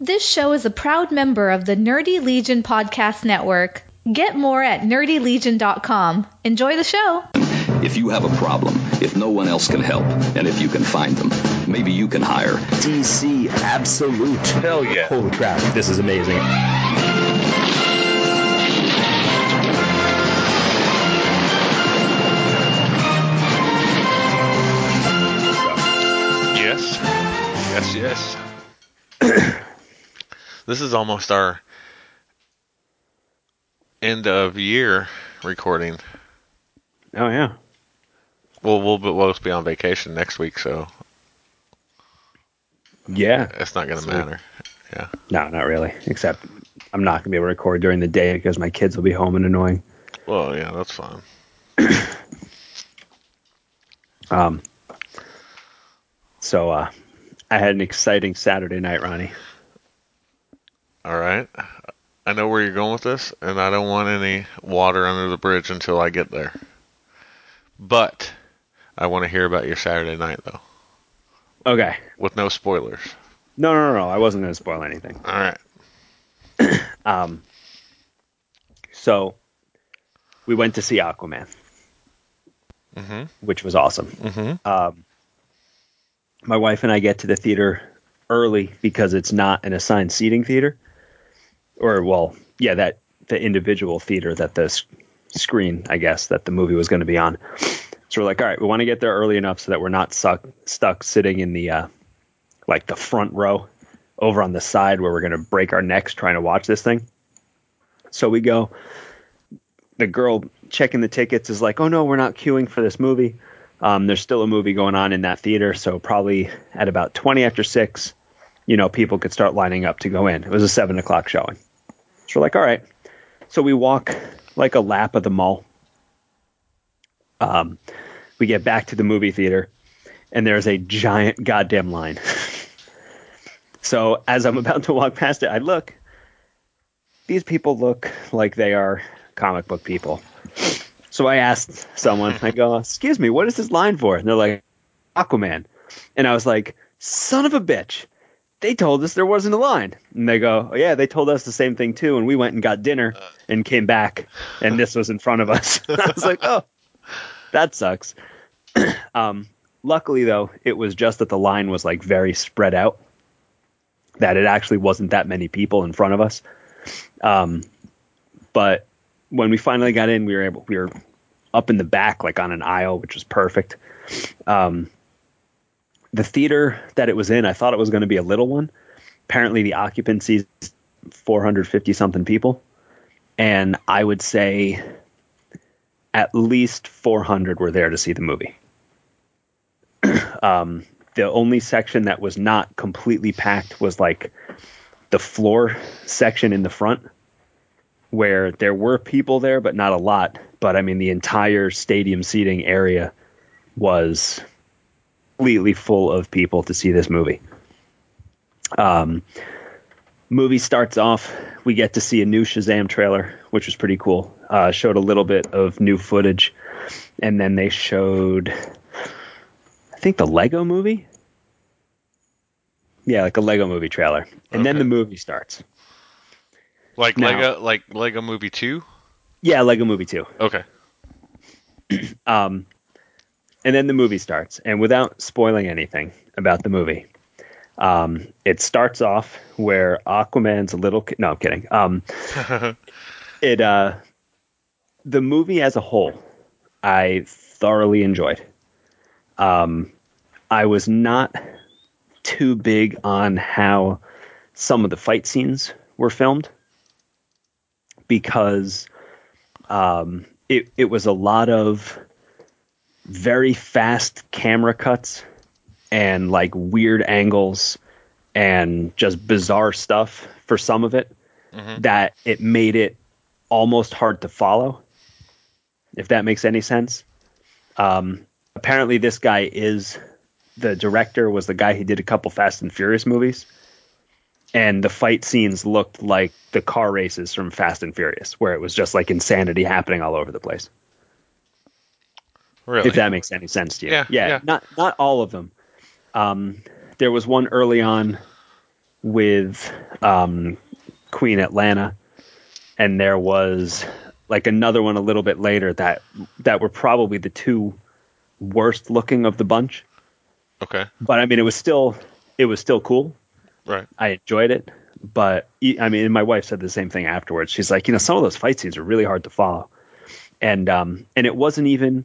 This show is a proud member of the Nerdy Legion Podcast Network. Get more at nerdylegion.com. Enjoy the show. If you have a problem, if no one else can help, and if you can find them, maybe you can hire DC Absolute. Hell yeah. Holy crap, this is amazing. Yes. Yes, yes. This is almost our end of year recording. Oh yeah. Well, we'll be- both be on vacation next week, so Yeah. it's not going to matter. Yeah. No, not really. Except I'm not gonna be able to record during the day because my kids will be home and annoying. Well, yeah, that's fine. Um. So uh, I had an exciting Saturday night, Ronnie. All right. I know where you're going with this, and I don't want any water under the bridge until I get there. But I want to hear about your Saturday night, though, Okay. with no spoilers. No, no, no, no. I wasn't gonna spoil anything. All right. Um. So we went to see Aquaman, Mhm. which was awesome. Mhm. um, my wife and I get to the theater early because it's not an assigned seating theater, or well, yeah, that the individual theater that the screen, I guess, that the movie was going to be on. So we're like, all right, we want to get there early enough so that we're not stuck stuck sitting in the uh, like the front row over on the side where we're going to break our necks trying to watch this thing. So we go. The girl checking the tickets is like, "Oh no, we're not queuing for this movie." Um, there's still a movie going on in that theater, so probably at about 20 after six, you know, people could start lining up to go in. It was a seven o'clock showing. So we're like, all right. So we walk like a lap of the mall. Um, we get back to the movie theater, and there's a giant goddamn line. so as I'm about to walk past it, I look. These people look like they are comic book people. So I asked someone, I go, excuse me, what is this line for? And they're like, Aquaman. And I was like, son of a bitch. They told us there wasn't a line. And they go, oh, yeah, they told us the same thing too. And we went and got dinner and came back, and this was in front of us. I was like, oh, that sucks. um, luckily, though, it was just that the line was like very spread out, that it actually wasn't that many people in front of us. Um, but when we finally got in, we were able, we were up in the back, like on an aisle, which was perfect. Um, the theater that it was in, I thought it was going to be a little one. Apparently, the occupancy is 450 something people. And I would say at least 400 were there to see the movie. um, the only section that was not completely packed was like the floor section in the front where there were people there, but not a lot. But I mean, the entire stadium seating area was completely full of people to see this movie. Um, movie starts off. We get to see a new Shazam trailer, which was pretty cool. Uh, showed a little bit of new footage, and then they showed, I think, the Lego movie. Yeah, like a Lego movie trailer, and then the movie starts. Like Now- Lego, like Lego Movie Two. Yeah, Lego movie Two. Okay. Um, and then the movie starts, and without spoiling anything about the movie, um, it starts off where Aquaman's a little. Ki- no, I'm kidding. Um, it uh, the movie as a whole, I thoroughly enjoyed. Um, I was not too big on how some of the fight scenes were filmed because um, it it was a lot of very fast camera cuts and like weird angles and just bizarre stuff for some of it that it made it almost hard to follow if that makes any sense. Um, apparently this guy is the director was the guy who did a couple fast and furious movies and the fight scenes looked like the car races from fast and furious where it was just like insanity happening all over the place Really? if that makes any sense to you. Yeah, yeah. Not not all of them. Um, there was one early on with um, Queen Atlanna, and there was like another one a little bit later that that were probably the two worst looking of the bunch. Okay. But I mean, it was still it was still cool. Right. I enjoyed it, but I mean, my wife said the same thing afterwards. She's like, you know, some of those fight scenes are really hard to follow, and um, and it wasn't even,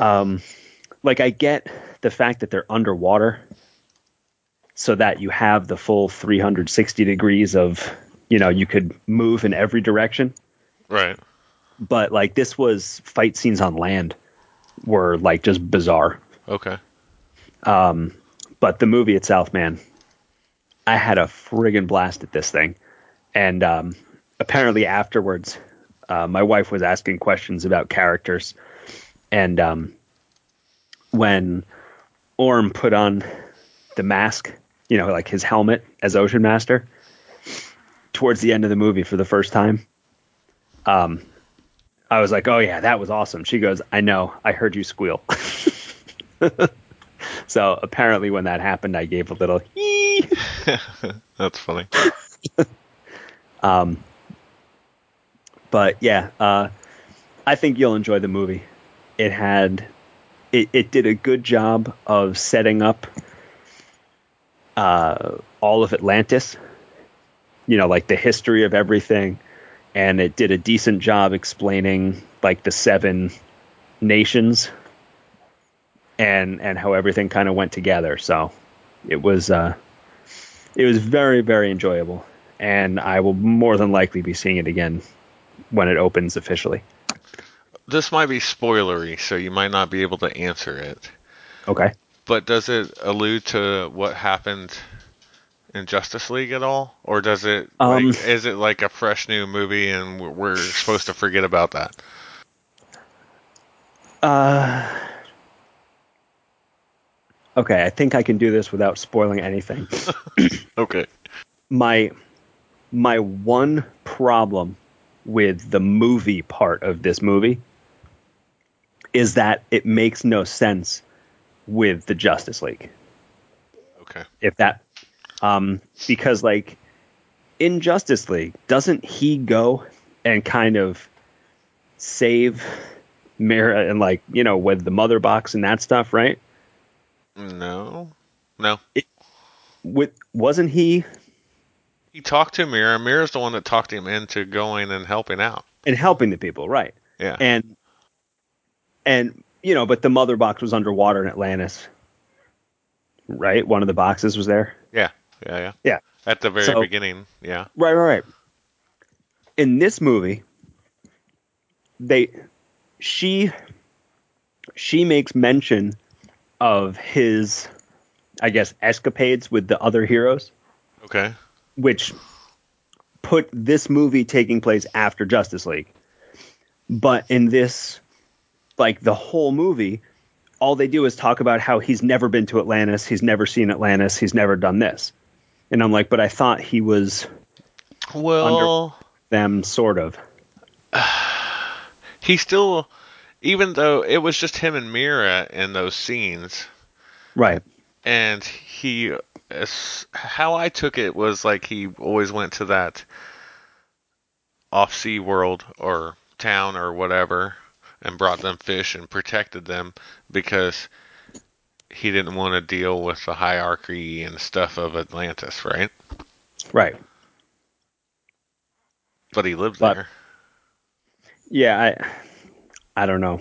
um, like I get the fact that they're underwater, so that you have the full 360 degrees of, you know, you could move in every direction, Right. but like this was fight scenes on land were like just bizarre. Okay. Um, but the movie itself, man, I had a friggin' blast at this thing. And um, apparently afterwards, uh, my wife was asking questions about characters. And um, when Orm put on the mask, you know, like his helmet as Ocean Master, towards the end of the movie for the first time, um, I was like, oh, yeah, that was awesome. She goes, I know, I heard you squeal. So apparently, when that happened, I gave a little. That's funny. um, But yeah, uh, I think you'll enjoy the movie. It had, it, it did a good job of setting up uh, all of Atlantis. You know, like the history of everything, and it did a decent job explaining like the seven nations and and how everything kind of went together. So it was uh, it was very very enjoyable, and I will more than likely be seeing it again when it opens officially. This might be spoilery, so you might not be able to answer it. Okay. But does it allude to what happened in Justice League at all, or does it? Um, like, is it like a fresh new movie, and we're- we're supposed to forget about that? Uh, okay, I think I can do this without spoiling anything. Okay. my my one problem with the movie part of this movie is that it makes no sense with the Justice League. Okay. If that um because like in Justice League, doesn't he go and kind of save Mera and like, you know, with the mother box and that stuff, right? No. No. With wasn't he He talked to Mera. Mera's the one that talked him into going and helping out. and helping the people, right? Yeah. and and you know, but the mother box was underwater in Atlantis, right? One of the boxes was there. yeah. Yeah. Yeah. Yeah, At the very So- beginning. Yeah. right, right, right. In this movie, they she she makes mention of his, I guess, escapades with the other heroes, Okay. which put this movie taking place after Justice League. But in this, like the whole movie, all they do is talk about how he's never been to Atlantis, he's never seen Atlantis, he's never done this. And I'm like, but I thought he was Well, them, sort of. he still, even though it was just him and Mera in those scenes, Right. and he, how I took it was like he always went to that off sea world or town or whatever and brought them fish and protected them because he didn't want to deal with the hierarchy and stuff of Atlantis, right? Right. But he lived But- there. Yeah, I I don't know.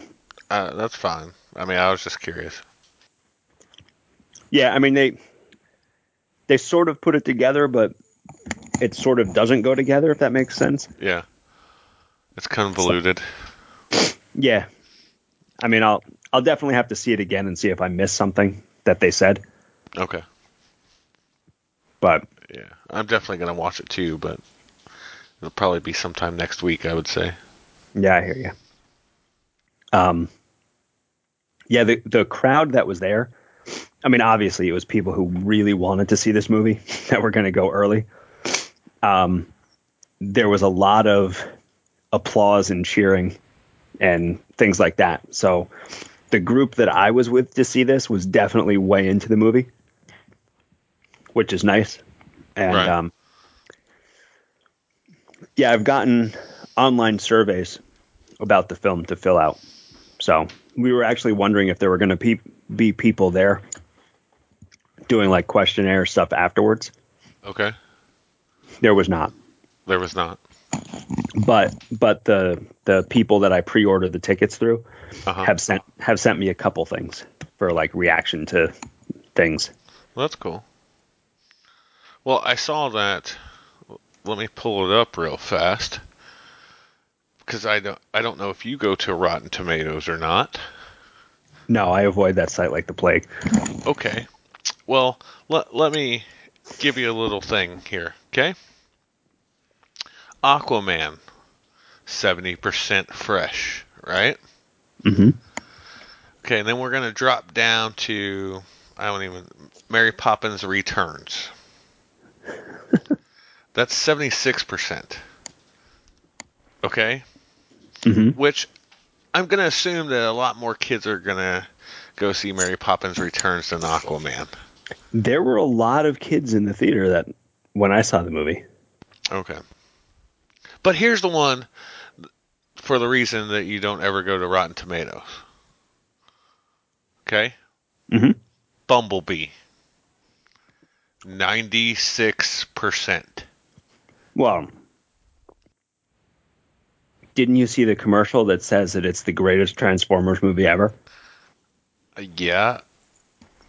Uh, that's fine. I mean, I was just curious. Yeah, I mean they they sort of put it together, but it sort of doesn't go together, if that makes sense. Yeah. It's convoluted. Yeah. I mean, I'll I'll definitely have to see it again and see if I missed something that they said. Okay. But Yeah. I'm definitely going to watch it too, but it'll probably be sometime next week, I would say. yeah, I hear you. Um, yeah, the the crowd that was there. I mean, obviously, it was people who really wanted to see this movie that were going to go early. Um, there was a lot of applause and cheering and things like that. So, the group that I was with to see this was definitely way into the movie, which is nice. And Right. um, yeah, I've gotten online surveys about the film to fill out. So we were actually wondering if there were going to pe- be people there doing like questionnaire stuff afterwards. Okay. There was not, There was not. But but the the people that I pre-ordered the tickets through Uh-huh. have sent have sent me a couple things for like reaction to things. Well, that's cool. Well, I saw that. Let me pull it up real fast because I don't. I don't know if you go to Rotten Tomatoes or not. No, I avoid that site like the plague. Okay. Well, let let me give you a little thing here. Okay. Aquaman, seventy percent fresh, right? Mhm. Okay, and then we're gonna drop down to I don't even Mary Poppins Returns. That's seventy six percent. Okay. Mhm. Which I'm gonna assume that a lot more kids are gonna go see Mary Poppins Returns than Aquaman. There were a lot of kids in the theater that when I saw the movie. Okay. But here's the one for the reason that you don't ever go to Rotten Tomatoes. Okay? Mhm. Bumblebee. 96%. Well, didn't you see the commercial that says that it's the greatest Transformers movie ever? Uh, Yeah.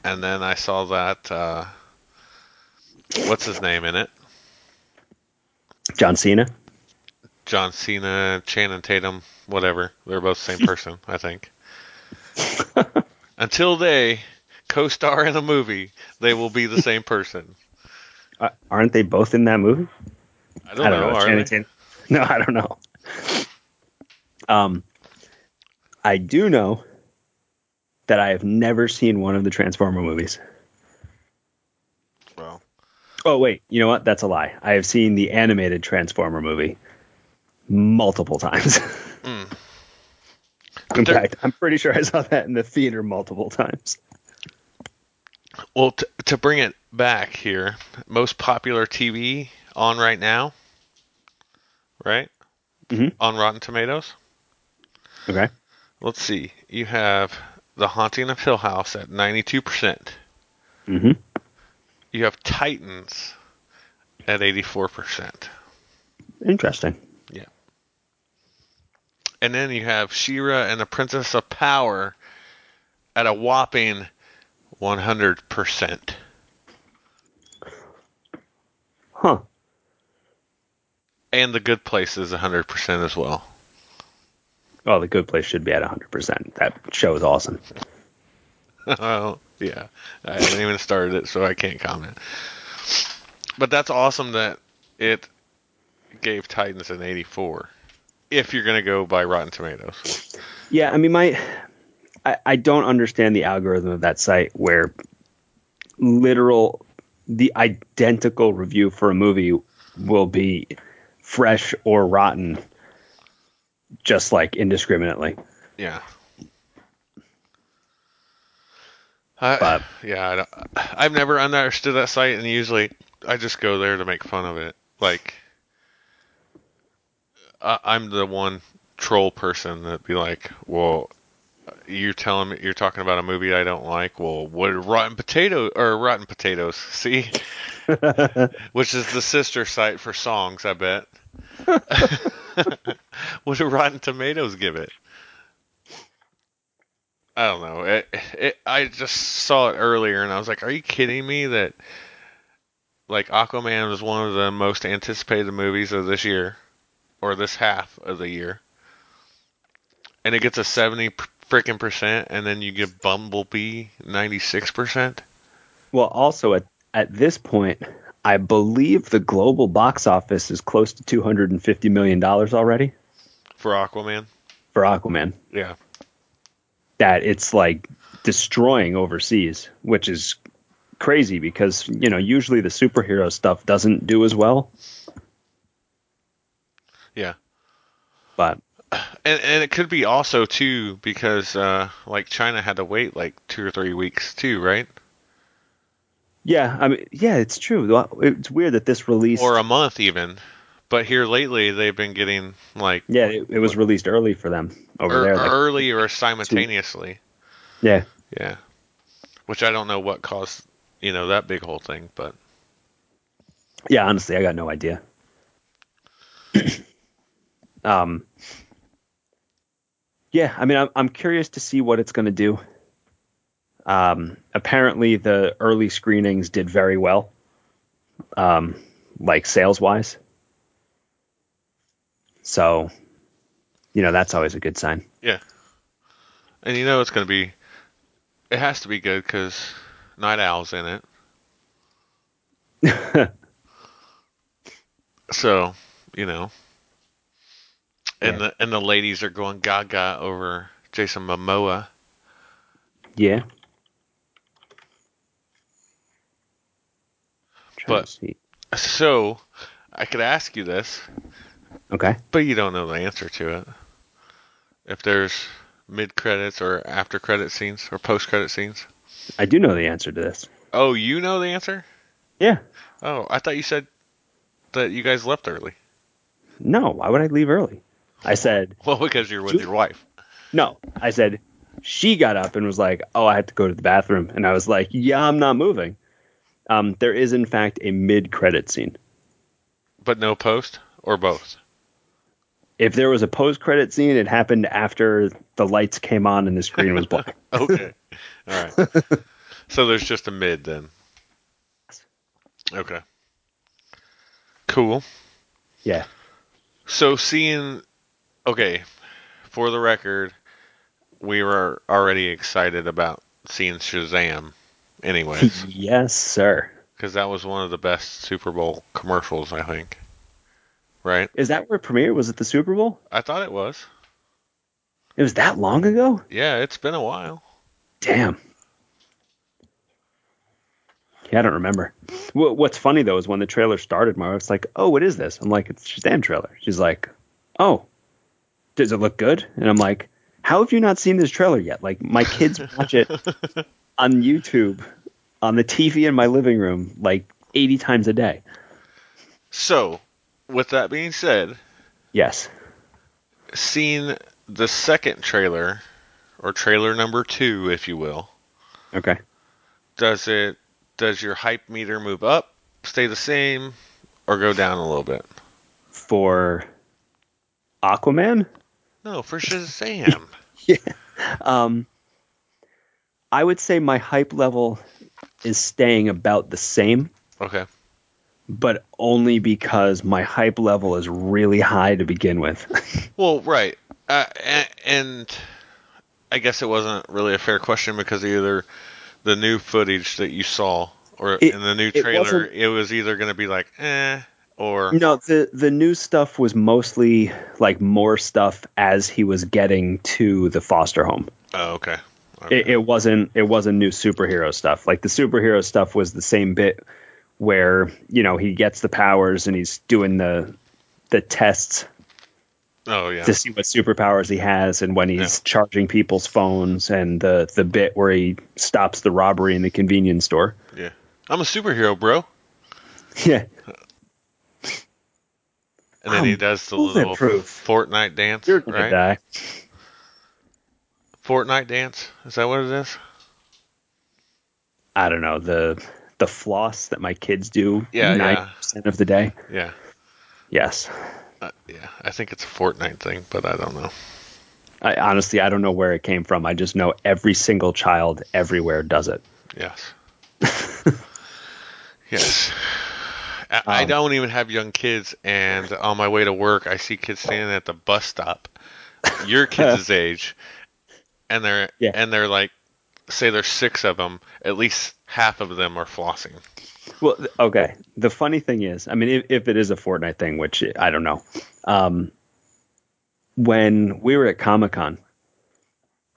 And then I saw that uh what's his name in it? John Cena. John Cena, Channing Tatum, whatever. They're both the same person, I think. Until they co-star in a movie, they will be the same person. Uh, aren't they both in that movie? I don't, know. are Channing? Tatum- No, I don't know. Um, I do know that I have never seen one of the Transformer movies. Well, Oh wait, you know what? That's a lie. I have seen the animated Transformer movie multiple times. In Hmm. there- fact, I'm pretty sure I saw that in the theater multiple times. well, t- to bring it back here, most popular TV on right now, right? Mhm. On Rotten Tomatoes. Okay. Let's see. You have The Haunting of Hill House at 92%. Mhm. You have Titans at 84%. Interesting. And then you have She-Ra and the Princess of Power at a whopping 100%. Huh. And The Good Place is 100% as well. Oh, the good place should be at 100%. That show is awesome. oh, yeah. I haven't even started it, so I can't comment. But that's awesome that it gave Titans an 84. If you're going to go by Rotten Tomatoes. Yeah, I mean, my I, I don't understand the algorithm of that site where literal the identical review for a movie will be fresh or rotten, just like indiscriminately. Yeah. I, But- yeah, I don't, I've never understood that site, and usually I just go there to make fun of it. Like, I, I'm the one troll person that be like, "Well, you're telling me you're talking about a movie I don't like. Well, what Rotten Potato or Rotten Potatoes? See, which is the sister site for songs, I bet. what did Rotten Tomatoes give it? I don't know. It, it, I just saw it earlier and I was like, "Are you kidding me?" That like Aquaman was one of the most anticipated movies of this year, or this half of the year, and it gets a seventy freaking percent, and then you get Bumblebee ninety six percent. Well, also at at this point, I believe the global box office is close to 250 million dollars already for Aquaman. for Aquaman. Yeah, That it's like destroying overseas, which is crazy because you know usually the superhero stuff doesn't do as well. yeah. But And and it could be also too because uh like China had to wait like two or three weeks too, right? Yeah, I mean, yeah, it's true. It's weird that this released or a month even. But here lately, they've been getting like yeah, it, it was released early for them over er- there. Like, early or simultaneously. yeah, Yeah, which I don't know what caused you know that big whole thing, but yeah. Honestly, I got no idea. um, yeah, I mean, I'm I'm curious to see what it's going to do. Um, apparently, the early screenings did very well, um, like sales wise. So, you know, that's always a good sign. yeah. And you know it's going to be, it has to be good because Nite Owl's in it. So you know, and Yeah. the and the ladies are going gaga over Jason Momoa. Yeah. But- So I could ask you this, okay, but you don't know the answer to it. If there's mid credits or after credit scenes or post credit scenes. I do know the answer to this. Oh, you know the answer? Yeah. Oh, I thought you said that you guys left early. No, why would I leave early? I said Well, because you're with your wife. no. I said she got up and was like, "Oh, I had to go to the bathroom," and I was like, "Yeah, I'm not moving." Um, there is in fact a mid-credit scene. But no post or both. If there was a post-credit scene, it happened after the lights came on and the screen was black. Okay. All right. So there's just a mid then. Okay. Cool. yeah. So seeing, okay, for the record, we were already excited about seeing Shazam, anyways, yes, sir. because that was one of the best Super Bowl commercials, I think. Right? Is that where it premiered? Was it the Super Bowl? I thought it was. It was that long ago? Yeah, it's been a while. Damn. Yeah, I don't remember. What's funny though is when the trailer started, my wife's like, "Oh, what is this?" I'm like, "It's Shazam trailer." She's like, "Oh, does it look good?" And I'm like, "How have you not seen this trailer yet?" Like my kids watch it on YouTube, on the TV in my living room, like 80 times a day. So, with that being said, Yes. seeing the second trailer, or trailer number two, if you will, Okay. does it does your hype meter move up, stay the same, or go down a little bit? For Aquaman, No, for Shazam. um, I would say my hype level is staying about the same. okay. but only because my hype level is really high to begin with. Well, right. Uh, and, I guess it wasn't really a fair question because either the new footage that you saw or It- in the new trailer, wasn't- it, was either going to be like, eh, or no, the the new stuff was mostly like more stuff as he was getting to the foster home. oh, okay. okay. It, it wasn't it wasn't new superhero stuff. Like the superhero stuff was the same bit where you know he gets the powers and he's doing the the tests oh, yeah. to see what superpowers he has and when he's Yeah. charging people's phones and the the bit where he stops the robbery in the convenience store. yeah. I'm a superhero, bro. Yeah. And then he I'm does the little bulletproof. Fortnite dance, You're gonna right? die. Fortnite dance. Is that what it is? I don't know the the floss that my kids do Yeah, ninety yeah. percent of the day. Yeah. Yes, Uh, yeah. I think it's a Fortnite thing, but I don't know. I, honestly I don't know where it came from. I just know every single child everywhere does it. Yes. yes. I, I Um, don't even have young kids, and on my way to work, I see kids standing at the bus stop, your kids' age, and they're Yeah. and they're like, say there's six of them, at least half of them are flossing. Well, okay. The funny thing is, I mean, if, if it is a Fortnite thing, which I don't know, um, when we were at Comic Con,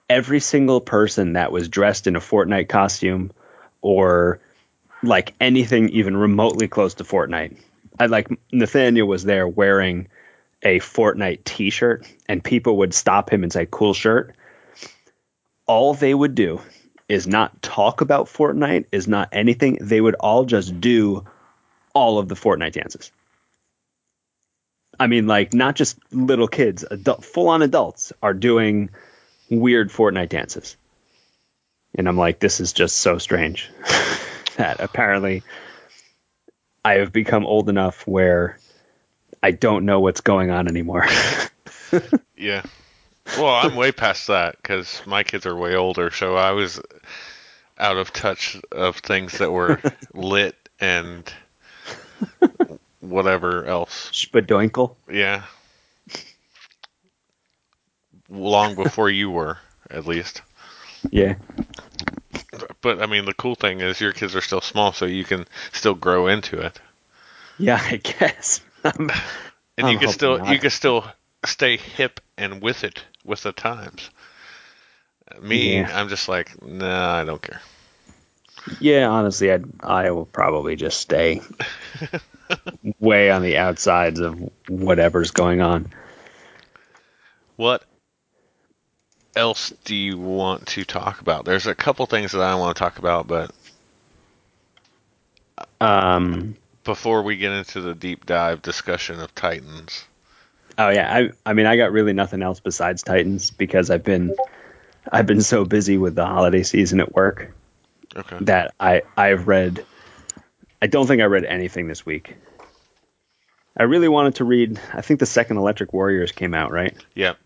every single person that was dressed in a Fortnite costume or like anything even remotely close to Fortnite, I like Nathaniel was there wearing a Fortnite T-shirt, and people would stop him and say, "Cool shirt." All they would do is not talk about Fortnite, is not anything. They would all just do all of the Fortnite dances. I mean, like not just little kids, adult, full-on adults are doing weird Fortnite dances, and I'm like, this is just so strange that apparently I have become old enough where I don't know what's going on anymore. Yeah. Well, I'm way past that because my kids are way older, so I was out of touch of things that were lit and whatever else. Spadoinkle. Yeah. Long before you were, at least. Yeah. But I mean, the cool thing is your kids are still small, so you can still grow into it, Yeah, I guess. Um, and I'm you can still not. you can still stay hip and with it with the times. Me, Yeah. I'm just like, nah, I don't care. yeah, honestly, I'd, I will probably just stay way on the outsides of whatever's going on. What else do you want to talk about? There's a couple things that I want to talk about, but Um, before we get into the deep dive discussion of Titans, oh yeah, I, I mean, I got really nothing else besides Titans because I've been, I've been so busy with the holiday season at work okay, that I, I've read, I don't think I read anything this week. I really wanted to read. I think the second Electric Warriors came out, right? yep,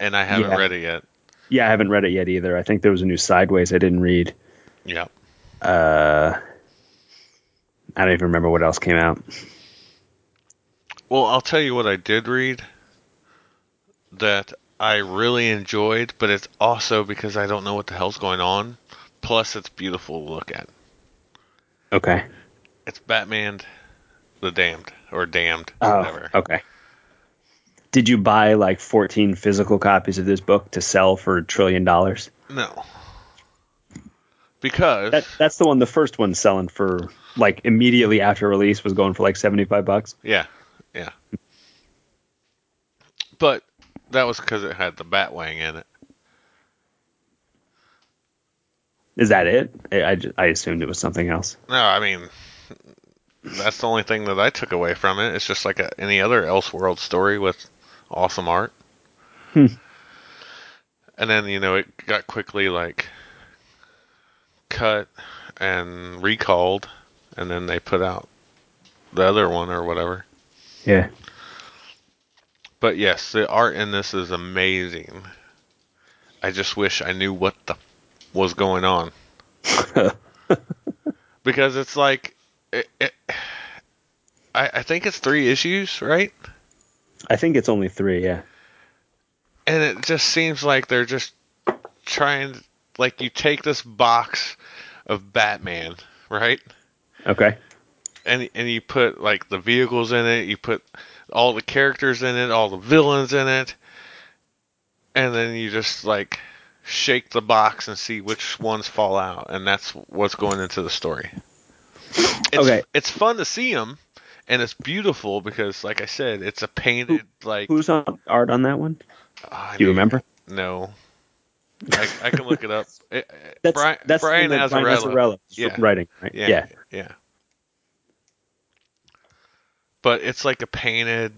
and I haven't Yeah. read it yet. Yeah, I haven't read it yet either. I think there was a new Sideways I didn't read. Yep. Uh, I don't even remember what else came out. Well, I'll tell you what I did read that I really enjoyed, but it's also because I don't know what the hell's going on. Plus, it's beautiful to look at. Okay. It's Batman, the Damned or Damned, Oh, whatever. okay. Did you buy like 14 physical copies of this book to sell for a trillion dollars? No, because That that's the one. The first one selling for like immediately after release was going for like 75 bucks. Yeah, yeah. But that was because it had the Batwing in it. Is that it? I, I, I assumed it was something else. No, I mean that's the only thing that I took away from it. It's just like a, any other Elseworld story with awesome art. Hmm. And then you know it got quickly like cut and recalled, and then they put out the other one or whatever. Yeah. But yes, the art in this is amazing. I just wish I knew what the was going on. because it's like it, it, I, I think it's three issues, right? I think it's only three. Yeah. And it just seems like they're just trying like you take this box of Batman, right? Okay. and and you put like the vehicles in it, you put all the characters in it, all the villains in it, and then you just like shake the box and see which ones fall out, and that's what's going into the story. It's, Okay. it's fun to see them, and it's beautiful because, like I said, it's a painted like. Who's on art on that one? I Do you mean, remember? No. I, I can look it up. It- That's Brian, that's Brian that Brian. Azzarello Yeah. writing. Right? Yeah, yeah. yeah. But it's like a painted,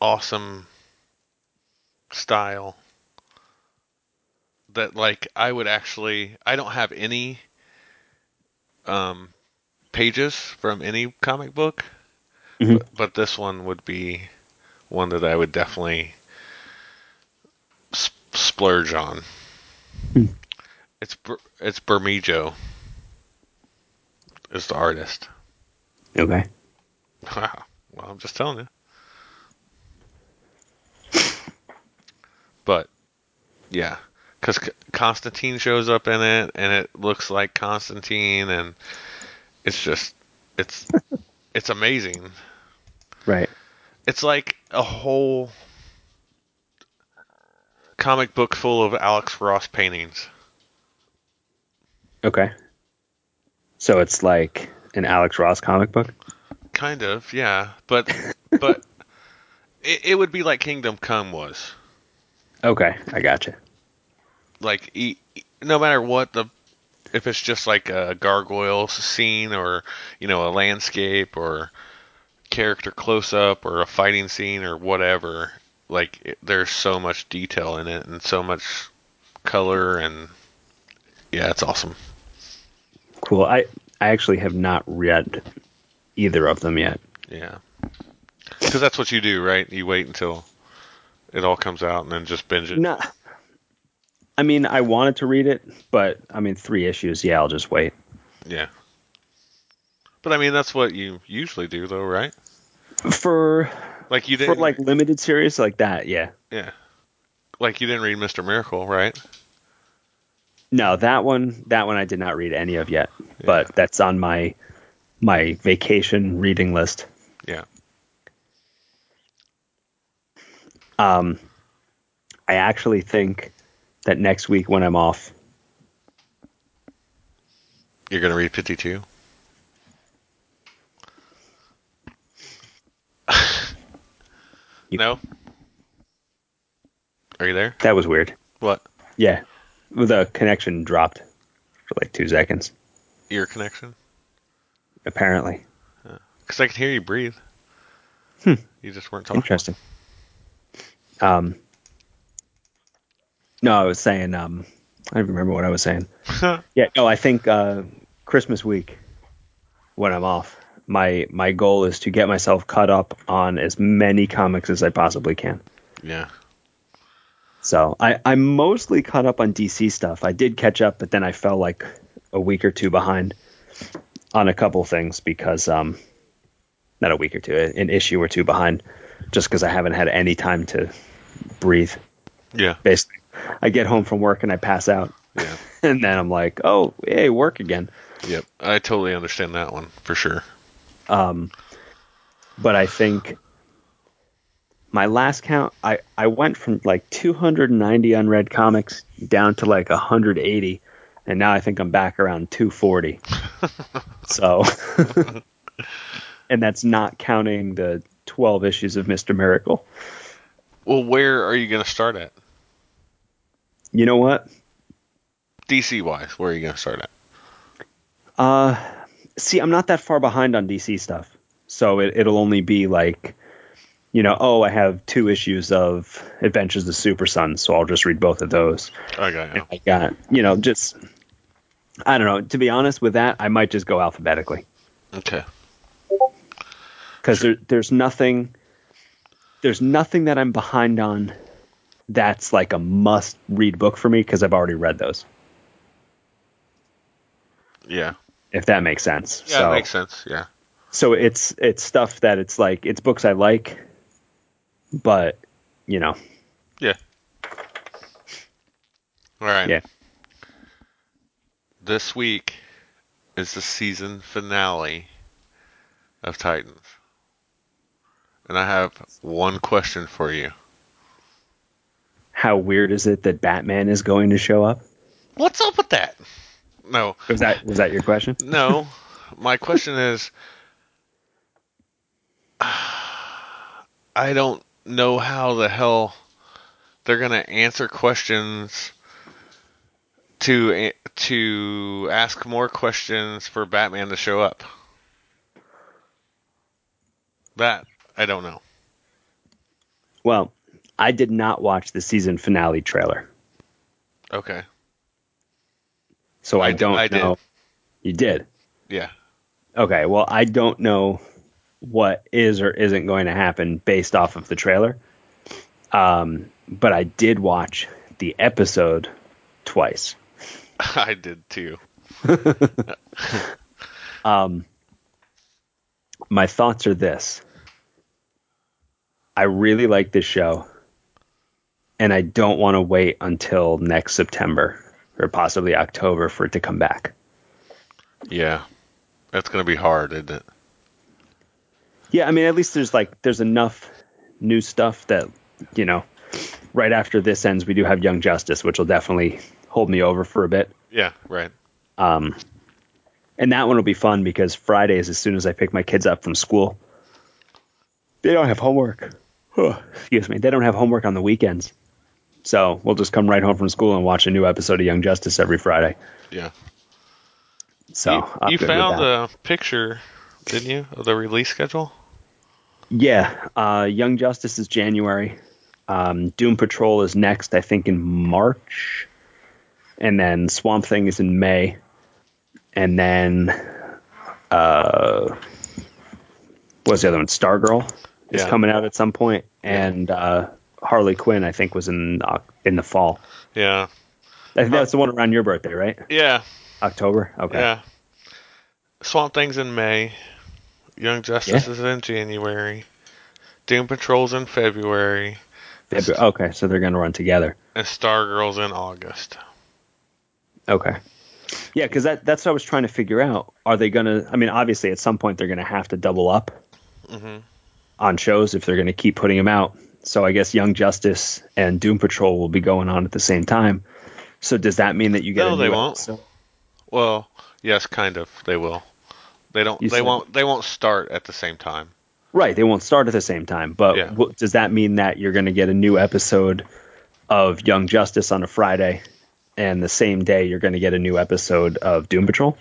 awesome style that like I would actually I don't have any um pages from any comic book, Mhm. but, but this one would be one that I would definitely s- splurge on. Hmm. It's it's Bermejo is the artist. Okay. Wow. Well, I'm just telling you. But yeah, because Constantine shows up in it, and it looks like Constantine, and it's just it's it's amazing. Right. It's like a whole comic book full of Alex Ross paintings. Okay. So it's like an Alex Ross comic book. Kind of, yeah, but but it, it would be like Kingdom Come was. Okay, I gotcha. like e- no matter what the if it's just like a gargoyle scene or you know a landscape or character close up or a fighting scene or whatever like it, there's so much detail in it and so much color and yeah it's awesome Cool. I I actually have not read either of them yet. yeah because that's what you do right you wait until it all comes out and then just binge it No. I mean, I wanted to read it, but I mean, three issues. Yeah, I'll just wait. yeah but i mean that's what you usually do though right? For like you for didn't like limited series like that, yeah. yeah. Like you didn't read mr miracle right? No, that one that one I did not read any of yet, but that's on my my vacation reading list. yeah. Um, I actually think that next week when I'm off, you're gonna read 52 You- no are you there that was weird. what Yeah, the connection dropped for like two seconds. ear connection Apparently, because i could hear you breathe Hmm. you just weren't talking interesting. Um, no, I was saying. Um, I don't remember what I was saying. Yeah, no, I think uh, Christmas week when I'm off, my my goal is to get myself caught up on as many comics as I possibly can. yeah So I I'm mostly caught up on DC stuff. I did catch up, but then I fell like a week or two behind on a couple things because um not a week or two, an issue or two behind, just because I haven't had any time to breathe. yeah Basically, I get home from work and I pass out, yeah and then I'm like, oh, hey, work again. Yep, I totally understand that one for sure. But I think my last count, I, I went from like 290 unread comics down to like 180, and now I think I'm back around 240. so, and that's not counting the 12 issues of Mr. Miracle. Well, where are you going to start at? You know what? DC wise, where are you going to start at? Uh, see, I'm not that far behind on DC stuff, so it, it'll only be like, you know, oh, I have two issues of Adventures of Super Son, so I'll just read both of those. I got you. I got, you know, just I don't know. To be honest with that, I might just go alphabetically Okay. because there, there's nothing, there's nothing that I'm behind on that's like a must read book for me because I've already read those. Yeah. If that makes sense. Yeah, so, it makes sense. Yeah. so it's it's stuff that it's like it's books I like, but you know, Yeah. All right. yeah. This week is the season finale of Titans. And I have one question for you. How weird is it that Batman is going to show up? What's up with that? No. Was that was that your question? No. My question is I don't know how the hell they're going to answer questions to to ask more questions for Batman to show up. That I don't know. Well, I did not watch the season finale trailer, Okay. So I don't I did. know. You did. Yeah. Okay, well, I don't know what is or isn't going to happen based off of the trailer. Um, but I did watch the episode twice. I did too. um, My thoughts are this I really like this show, and I don't want to wait until next September or possibly October for it to come back. Yeah. That's going to be hard, isn't it? Yeah, I mean, at least there's like there's enough new stuff that you know. Right after this ends, we do have Young Justice, which will definitely hold me over for a bit. Yeah, right. Um, and that one will be fun because Fridays, as soon as I pick my kids up from school, they don't have homework. Excuse me, they don't have homework on the weekends, so we'll just come right home from school and watch a new episode of Young Justice every Friday. Yeah. So you, you found the picture, didn't you, of the release schedule? Yeah, uh, Young Justice is January. Um, Doom Patrol is next, I think, in March, and then Swamp Thing is in May, and then uh, what's the other one? Stargirl is Yeah. coming out at some point, and uh, Harley Quinn, I think, was in Oc- in the fall. Yeah. I think that's the one around your birthday, right? Yeah. October. Okay. Yeah. Swamp Thing's in May. Young Justice Yeah. is in January. Doom Patrol's in February. February. Okay, so they're gonna run together. And Stargirl's in August. Okay. Yeah, because that, that's what I was trying to figure out. Are they going to, I mean, obviously at some point they're going to have to double up mm-hmm. on shows if they're going to keep putting them out. So I guess Young Justice and Doom Patrol will be going on at the same time. So does that mean that you get No, a they won't. episode? Well, yes, kind of. They will. They don't. You they won't. They won't start at the same time. Right, they won't start at the same time. But Yeah. w- does that mean that you're going to get a new episode of Young Justice on a Friday and the same day you're going to get a new episode of Doom Patrol?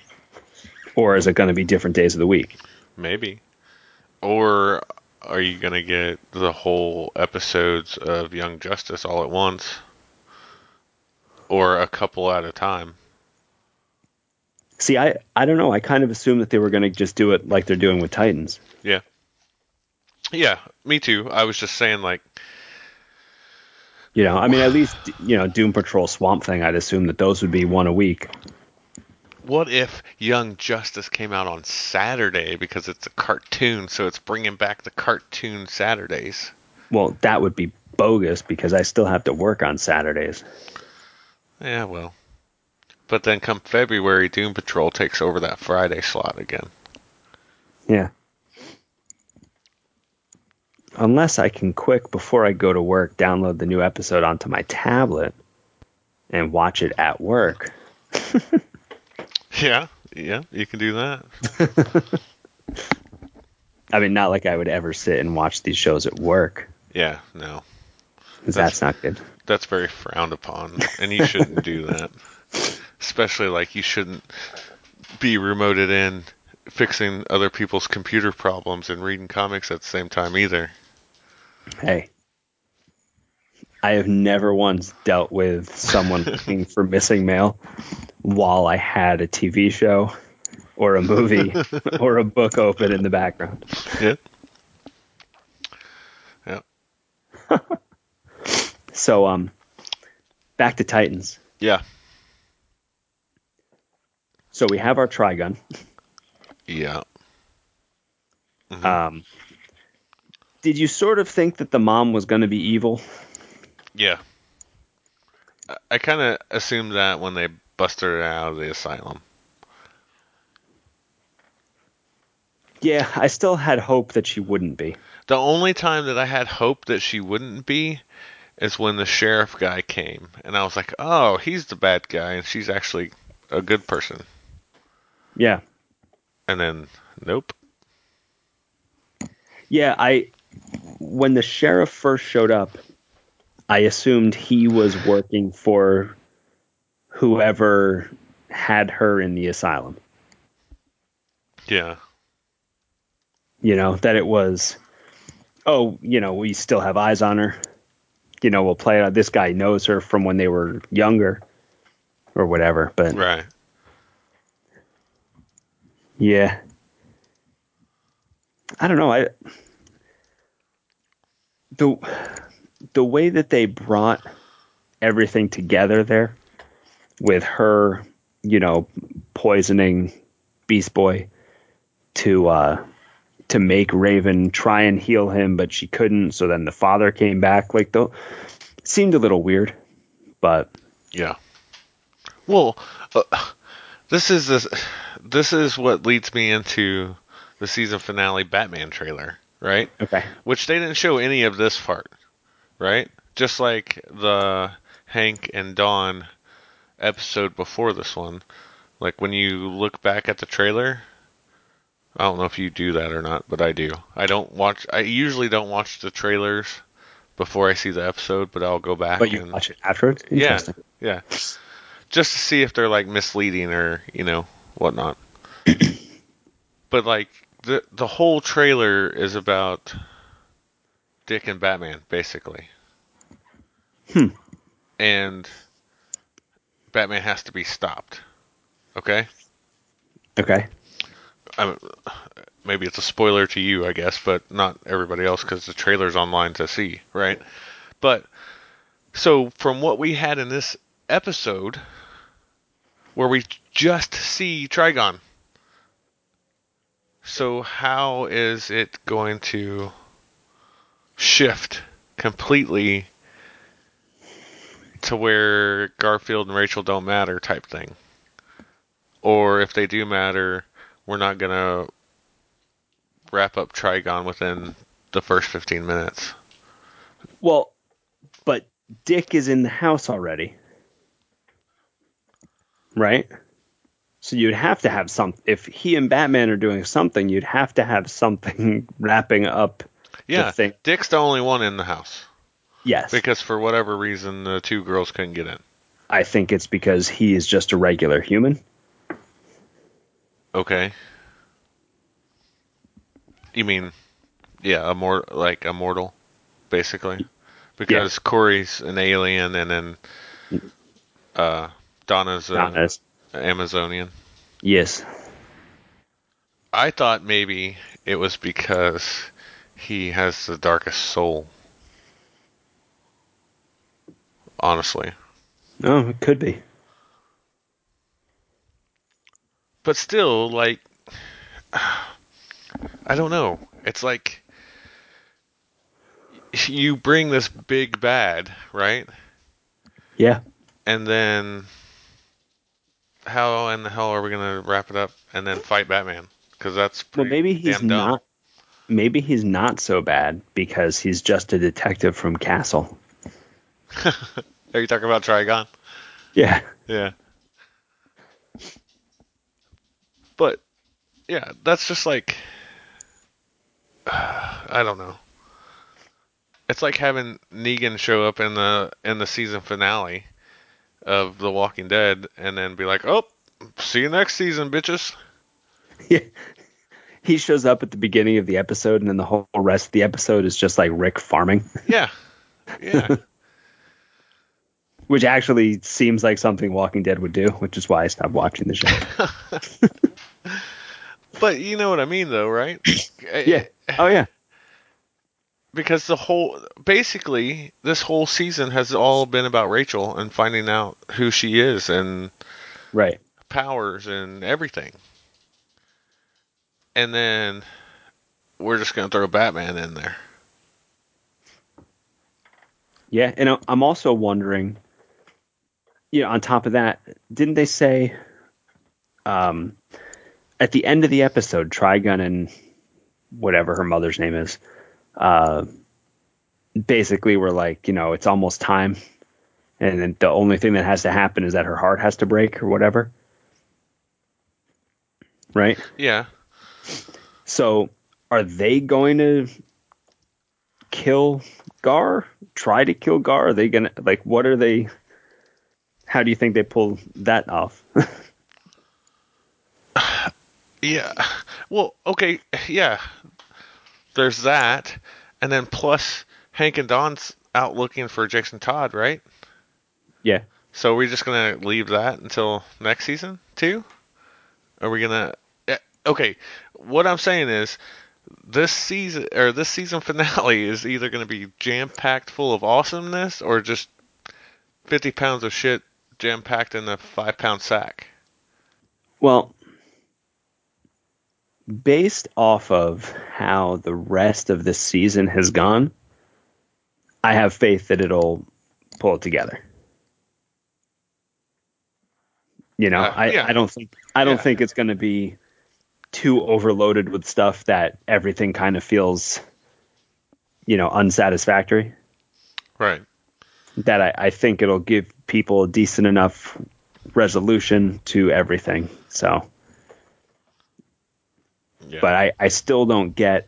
Or is it going to be different days of the week? Maybe. Or are you gonna get the whole episodes of Young Justice all at once? Or a couple at a time? See, I, I don't know. I kind of assumed that they were going to just do it like they're doing with Titans. Yeah. Yeah, me too. I was just saying, like, You know, I mean, at least you know, Doom Patrol, Swamp Thing. I'd assume that those would be one a week. What if Young Justice came out on Saturday because it's a cartoon, so it's bringing back the cartoon Saturdays? Well, that would be bogus because I still have to work on Saturdays. Yeah, well. But then come February, Doom Patrol takes over that Friday slot again. Yeah. Unless I can quick before I go to work download the new episode onto my tablet and watch it at work. Yeah, yeah, you can do that. I mean, not like I would ever sit and watch these shows at work. Yeah, no. That's- that's not good. That's very frowned upon, and you shouldn't do that. Especially like you shouldn't be remoted in fixing other people's computer problems and reading comics at the same time either. Hey, I have never once dealt with someone looking for missing mail while I had a TV show or a movie or a book open in the background. Yeah. Yeah. So, um, back to Titans. Yeah. So we have our Trigon. Yeah. Um, did you sort of think that the mom was going to be evil? Yeah. I- kind of assumed that when they busted her out of the asylum. Yeah, I still had hope that she wouldn't be. The only time that I had hope that she wouldn't be is when the sheriff guy came, and I was like, "Oh, he's the bad guy, and she's actually a good person." Yeah. And then, nope. Yeah, I when the sheriff first showed up, I assumed he was working for whoever had her in the asylum. Yeah. You know, that it was oh, you know, we still have eyes on her. You know, we'll play it. This guy knows her from when they were younger or whatever, but Right. Yeah. I don't know. I the the way that they brought everything together there with her, you know, poisoning Beast Boy to uh to make Raven try and heal him, but she couldn't. So then the father came back. Like though, seemed a little weird, but Yeah. Well, uh, this is this, this is what leads me into the season finale Batman trailer, right? okay. Which they didn't show any of this part, right? Just like the Hank and Dawn episode before this one. Like when you look back at the trailer, I don't know if you do that or not, but I do. I don't watch. I usually don't watch the trailers before I see the episode, but I'll go back. But you and, watch it afterwards. yeah, yeah. Just to see if they're like misleading or you know whatnot. but like the the whole trailer is about Dick and Batman, basically. Hmm. And Batman has to be stopped. Okay. Okay. I, maybe it's a spoiler to you, I guess, but not everybody else because the trailer's online to see, right? But so from what we had in this episode, where we just see Trigon, so how is it going to shift completely to where Garfield and Rachel don't matter type thing? Or if they do matter, we're not going to wrap up Trigon within the first 15 minutes. Well, but Dick is in the house already. Right? So you'd have to have some if he and Batman are doing something, you'd have to have something wrapping up Yeah. Dick's the only one in the house Yes. because for whatever reason the two girls couldn't get in. I think it's because he is just a regular human. Okay. You mean, yeah, a mor- like a mortal, basically, because Kory's an alien and then uh, Donna's an Donna's. Amazonian. Yes. I thought maybe it was because he has the darkest soul. Honestly. No, it could be. But still, like, I don't know. It's like you bring this big bad, right? Yeah. And then how in the hell are we gonna wrap it up and then fight Batman? Because that's Well, maybe he's not. Maybe he's not so bad because he's just a detective from Castle. Are you talking about Trigon? Yeah. Yeah. But yeah, that's just like I don't know. It's like having Negan show up in the in the season finale of The Walking Dead and then be like, "Oh, see you next season, bitches." Yeah. He shows up at the beginning of the episode, and then the whole rest of the episode is just like Rick farming, Yeah. Yeah. which actually seems like something Walking Dead would do, which is why I stopped watching the show. but you know what I mean though, right? yeah. Oh, yeah. because the whole basically this whole season has all been about Rachel and finding out who she is and Right. powers and everything. And then we're just going to throw Batman in there. Yeah. And I'm also wondering, you know, on top of that, didn't they say um, at the end of the episode, Trigon and whatever her mother's name is, uh, basically were like, you know, it's almost time. And then the only thing that has to happen is that her heart has to break or whatever. Right? Yeah. So are they going to kill Gar? Try to kill Gar? Are they going to, like, what are they, how do you think they pull that off? Yeah. Well, okay, yeah. There's that. And then plus Hank and Dawn's out looking for Jason Todd, right? yeah. So are we just going to leave that until next season, too? Are we going to Okay, what I'm saying is this season or this season finale is either going to be jam-packed full of awesomeness or just 50 pounds of shit jam-packed in a 5-pound sack. Well, based off of how the rest of this season has gone, I have faith that it'll pull it together. You know, Uh, I, yeah. I don't think I don't Yeah. think it's going to be too overloaded with stuff that everything kind of feels, you know, unsatisfactory. Right. That I, I think it'll give people a decent enough resolution to everything. So, Yeah. but I, I still don't get.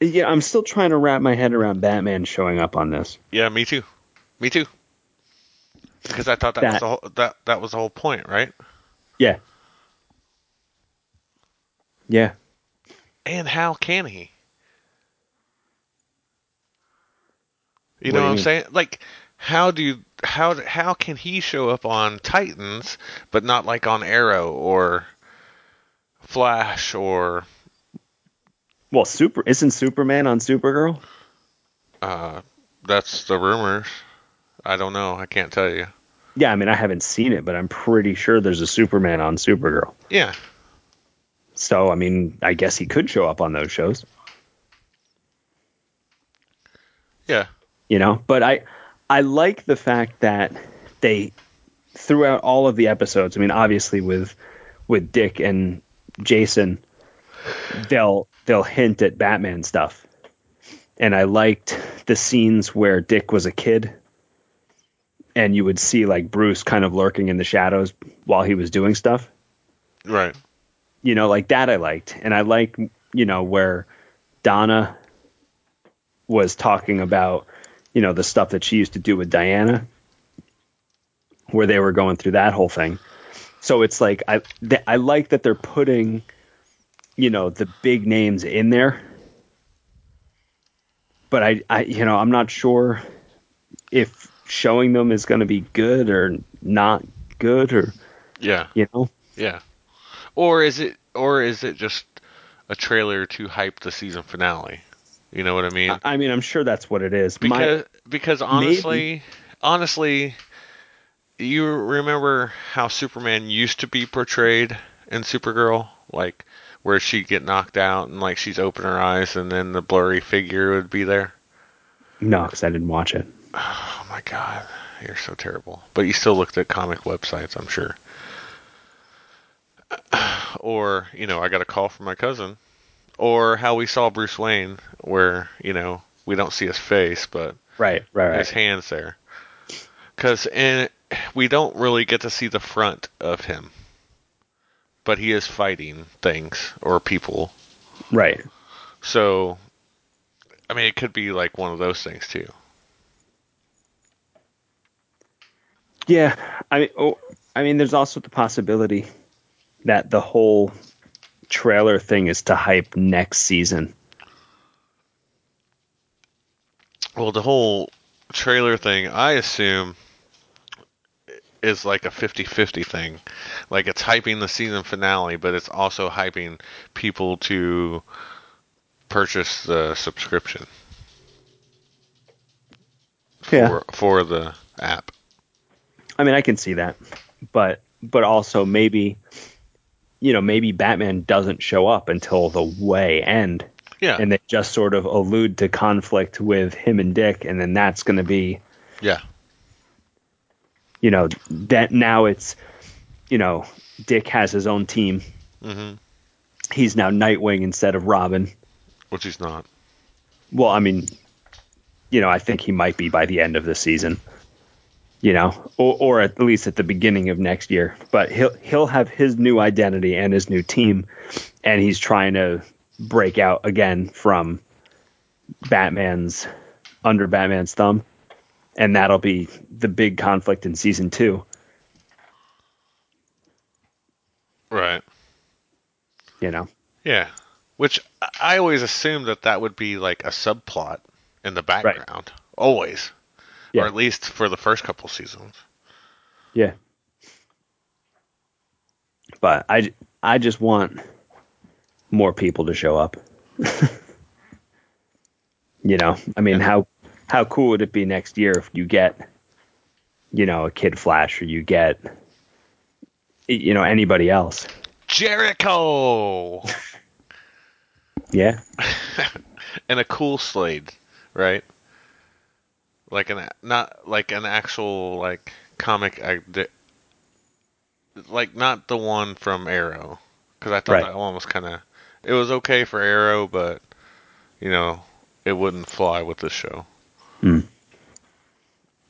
Yeah, I'm still trying to wrap my head around Batman showing up on this. Yeah, me too. Me too. Because I thought that, was That- the whole, that that was the whole point, right? Yeah. Yeah. And how can he? You What know what I'm mean? saying? Like, how do you how how can he show up on Titans but not like on Arrow or Flash or Well, super isn't Superman on Supergirl? uh that's the rumors. I don't know. I can't tell you. Yeah, I mean I haven't seen it, but I'm pretty sure there's a Superman on Supergirl. Yeah. So I mean, I guess he could show up on those shows, Yeah. you know. But I I like the fact that they throughout all of the episodes. I mean, obviously with with Dick and Jason, they'll they'll hint at Batman stuff, and I liked the scenes where Dick was a kid, and you would see like Bruce kind of lurking in the shadows while he was doing stuff. Right. You know, like that I liked. And I like, you know, where Donna was talking about, you know, the stuff that she used to do with Diana, where they were going through that whole thing. So it's like I th- I like that they're putting, you know, the big names in there. But I, I you know, I'm not sure if showing them is going to be good or not good or Yeah. you know. Yeah. Or is it or is it just a trailer to hype the season finale? You know what I mean? I, mean, I'm sure that's what it is. My- because because honestly, honestly, you remember how Superman used to be portrayed in Supergirl, like where she'd get knocked out and like she's open her eyes and then the blurry figure would be there. no, because I didn't watch it. Oh my god, you're so terrible. But you still looked at comic websites, I'm sure. Or, you know, I got a call from my cousin. Or how we saw Bruce Wayne, where, you know, we don't see his face, but Right, right, his hands there. Because and we don't really get to see the front of him. But he is fighting things or people. right. So, I mean, it could be like one of those things too. Yeah, I mean, oh, I mean, there's also the possibility that the whole trailer thing is to hype next season. Well, the whole trailer thing, I assume, is like a 50 50 thing. Like it's hyping the season finale, but it's also hyping people to purchase the subscription for, Yeah. for the app. I mean, I can see that, but but also maybe, you know, maybe Batman doesn't show up until the way end, Yeah. and they just sort of allude to conflict with him and Dick, and then that's going to be, yeah. you know, that now it's, you know, Dick has his own team. hmm He's now Nightwing instead of Robin. Which he's not. Well, I mean, you know, I think he might be by the end of the season. You know, or, or at least at the beginning of next year. But he'll he'll have his new identity and his new team, and he's trying to break out again from Batman's under Batman's thumb, and that'll be the big conflict in season two. Right. You know, Yeah. Which I- I always assumed that that would be like a subplot in the background. Always. Yeah. Or at least for the first couple seasons. yeah. But I I just want more people to show up. you know, I mean, how how cool would it be next year if you get, you know, a Kid Flash or you get, you know, anybody else? Jericho! Yeah, and a cool Slade, right? Like an not like an actual like comic like not the one from Arrow cuz I thought Right. that one was kind of it was okay for Arrow but you know, it wouldn't fly with this show. Hmm.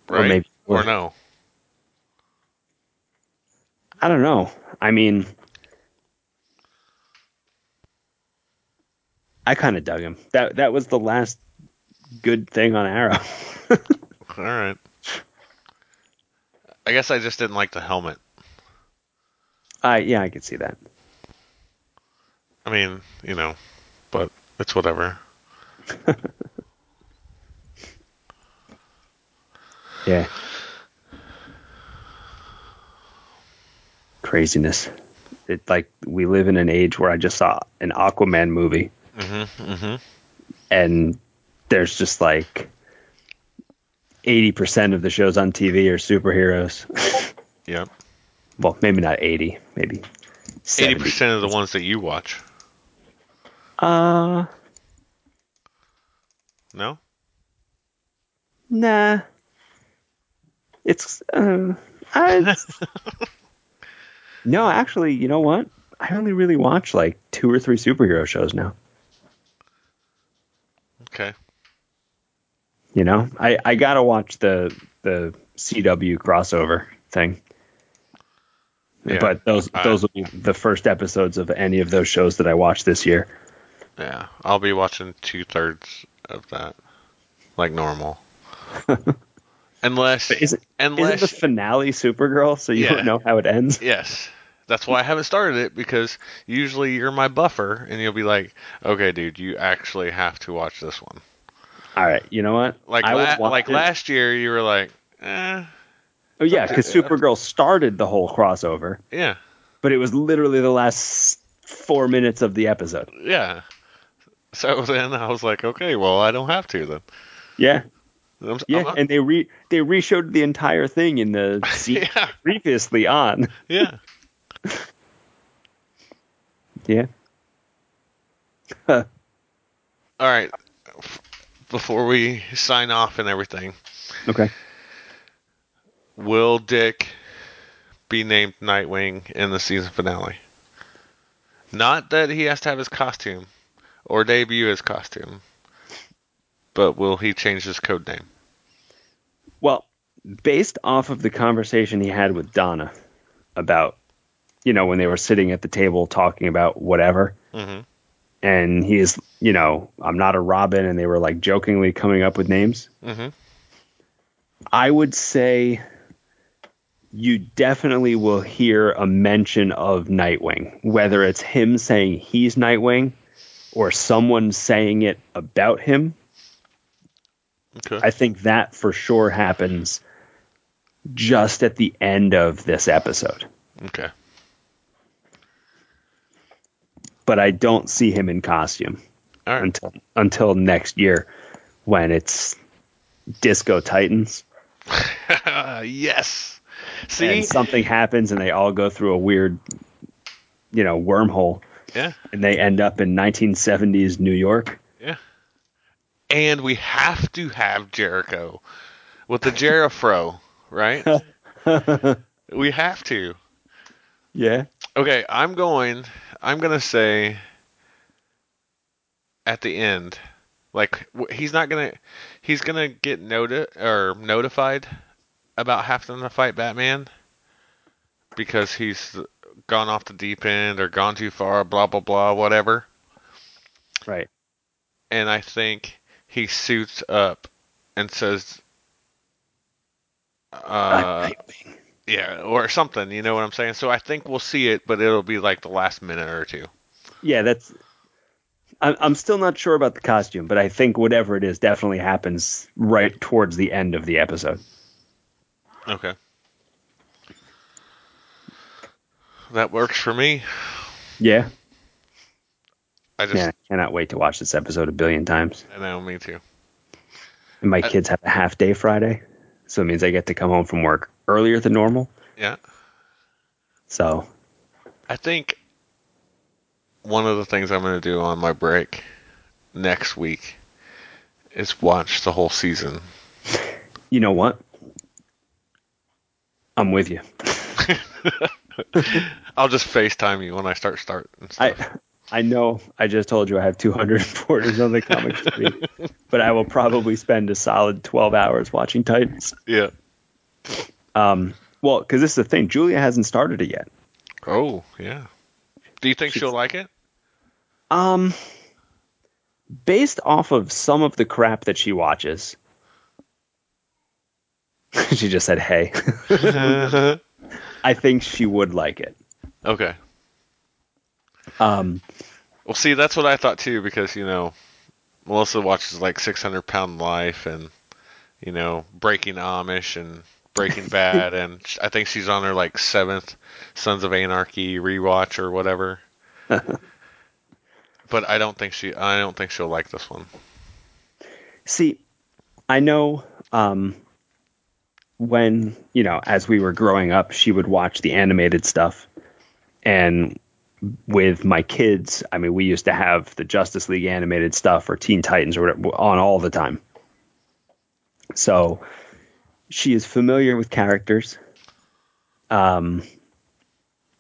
Or Right? maybe- or no. I don't know. I mean, I kind of dug him. That that was the last good thing on Arrow. All right. I guess I just didn't like the helmet. Uh, yeah, I could see that. I mean, you know, but it's whatever. Yeah. Craziness. It like we live in an age where I just saw an Aquaman movie, Mm-hmm. Mm-hmm. and there's just like eighty percent of the shows on TV are superheroes. Yep. well, maybe not eighty, maybe 80% of the ones that you watch. Uh, No. nah. It's uh, I. no, actually, you know what? I only really watch like two or three superhero shows now. Okay. You know, I, I gotta watch the the CW crossover thing. Yeah, but those I- those will be the first episodes of any of those shows that I watch this year. Yeah, I'll be watching two thirds of that, like normal. unless, isn't unless, isn't the finale Supergirl? So you Yeah. don't know how it ends. yes, that's why I haven't started it because usually you're my buffer and you'll be like, okay, dude, you actually have to watch this one. All right, you know what? Like, la- like it. last year, you were like, eh, Oh yeah, because Supergirl started the whole crossover, yeah, but it was literally the last four minutes of the episode. yeah. So then I was like, okay, well, I don't have to then. Yeah, I'm, yeah, I'm not- and they re they reshowed the entire thing in the scene yeah, previously on. yeah. Yeah. All right. Before we sign off and everything, Okay. will Dick be named Nightwing in the season finale? Not that he has to have his costume or debut his costume, but will he change his code name? Well, based off of the conversation he had with Donna about, you know, when they were sitting at the table talking about whatever, hmm and he's, you know, I'm not a Robin, and they were like jokingly coming up with names. hmm I would say you definitely will hear a mention of Nightwing, whether it's him saying he's Nightwing or someone saying it about him. Okay. I think that for sure happens just at the end of this episode. okay. But I don't see him in costume right. until until next year when it's Disco Titans yes. See? and something happens and they all go through a weird you know wormhole yeah. and they end up in 1970s New York. Yeah. And we have to have Jericho with the Jerifro, right? we have to. Yeah. Okay, I'm going. I'm gonna say at the end, like he's not gonna. He's gonna get noti- or notified about having to fight Batman because he's gone off the deep end or gone too far. Blah blah blah. Whatever. Right. and I think he suits up and says, uh, Nightwing. Yeah, or something. You know what I'm saying? So I think we'll see it, but it'll be like the last minute or two. Yeah, that's. I'm I'm still not sure about the costume, but I think whatever it is definitely happens right towards the end of the episode. Okay. That works for me. Yeah. I just, Yeah, I cannot wait to watch this episode a billion times. And I know, me too. And my I- kids have a half day Friday, so it means I get to come home from work earlier than normal. Yeah. So I think one of the things I'm going to do on my break next week is watch the whole season. you know what? I'm with you. I'll just FaceTime you when I start starting. I I know I just told you I have 240 on the comics to read, but I will probably spend a solid 12 hours watching Titans. yeah. Um, well, because this is the thing, Julia hasn't started it yet. Oh, yeah. Do you think she'll like it? Um, based off of some of the crap that she watches, she just said, "Hey." I think she would like it. Okay. Um, Well, see, that's what I thought too, because you know, Melissa watches like 600 Pound Life and you know Breaking Amish and Breaking Bad, and I think she's on her like seventh Sons of Anarchy rewatch or whatever. but I don't think she, I don't think she'll like this one. See, I know um, when, you know, as we were growing up, she would watch the animated stuff. And with my kids, I mean, we used to have the Justice League animated stuff or Teen Titans or whatever on all the time. So she is familiar with characters. Um,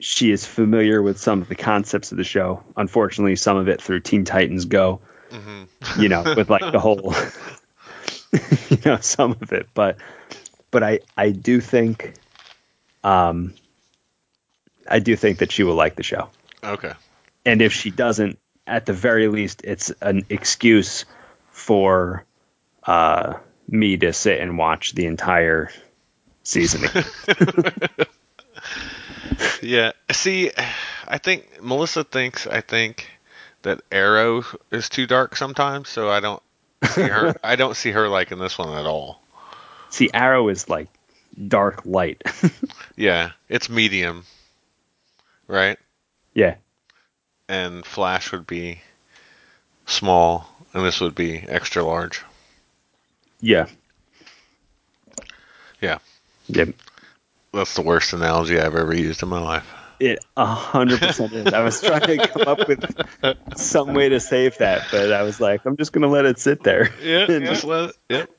she is familiar with some of the concepts of the show. Unfortunately, some of it through Teen Titans Go you know, with like the whole, you know, some of it. But, but I, I do think, um, I do think that she will like the show. Okay. And if she doesn't, at the very least, it's an excuse for, uh, me to sit and watch the entire season. Yeah. See, I think Melissa thinks I think that Arrow is too dark sometimes, so I don't see her. I don't see her liking this one at all. See, Arrow is like dark light. Yeah, it's medium, right? Yeah. And Flash would be small, and this would be extra large. Yeah. Yeah, Yeah. that's the worst analogy I've ever used in my life. It a hundred percent is. I was trying to come up with some way to save that, but I was like, I'm just gonna let it sit there. Yeah, just let it.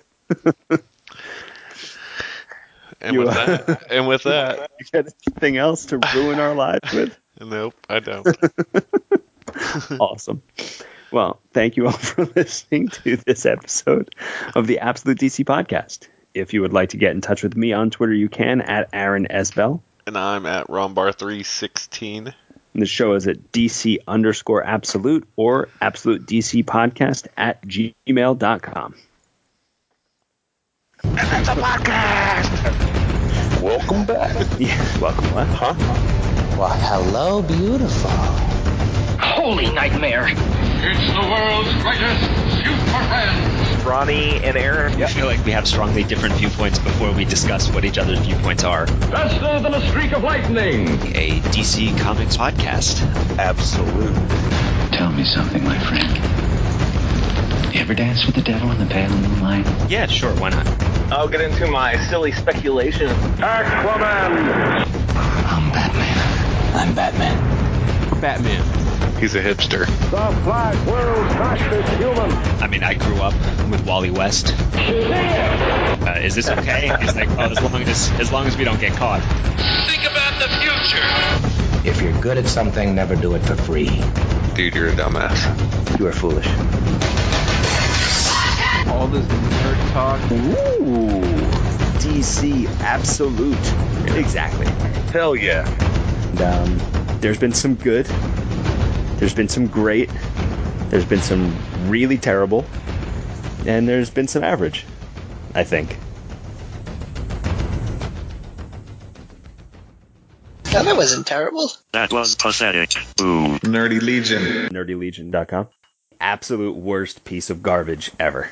Yep. and You- with that, and with that, you got anything else to ruin our lives with? Nope, I don't. Awesome. Well, thank you all for listening to this episode of the Absolute DC Podcast. If you would like to get in touch with me on Twitter, you can at Aaron Esbell. And I'm at Rombar316. The show is at DC underscore absolute or absolute DC podcast at gmail.com. Welcome back. Yeah, welcome. huh? Well, hello, beautiful. Holy nightmare! It's the world's greatest super friend. Ronnie and Aaron. I feel like we have strongly different viewpoints before we discuss what each other's viewpoints are. Faster than a streak of lightning. A DC Comics podcast. Absolute. Tell me something, my friend. You ever dance with the devil in the pale moonlight? Yeah, sure, why not? I'll get into my silly speculation. Aquaman. I'm Batman. I'm Batman. Batman. He's a hipster. The Black World's fastest human. I mean, I grew up with Wally West. Uh, is this okay? It's like, well, as long as as long as we don't get caught. Think about the future. If you're good at something, never do it for free. Dude, you're a dumbass. You are foolish. All this nerd talk. Ooh, DC Absolute. Exactly. Hell yeah. And, um, there's been some good. There's been some great. There's been some really terrible. And there's been some average, I think. No, that wasn't terrible. That was pathetic. Boo. Nerdy Legion. NerdyLegion.com. Absolute worst piece of garbage ever.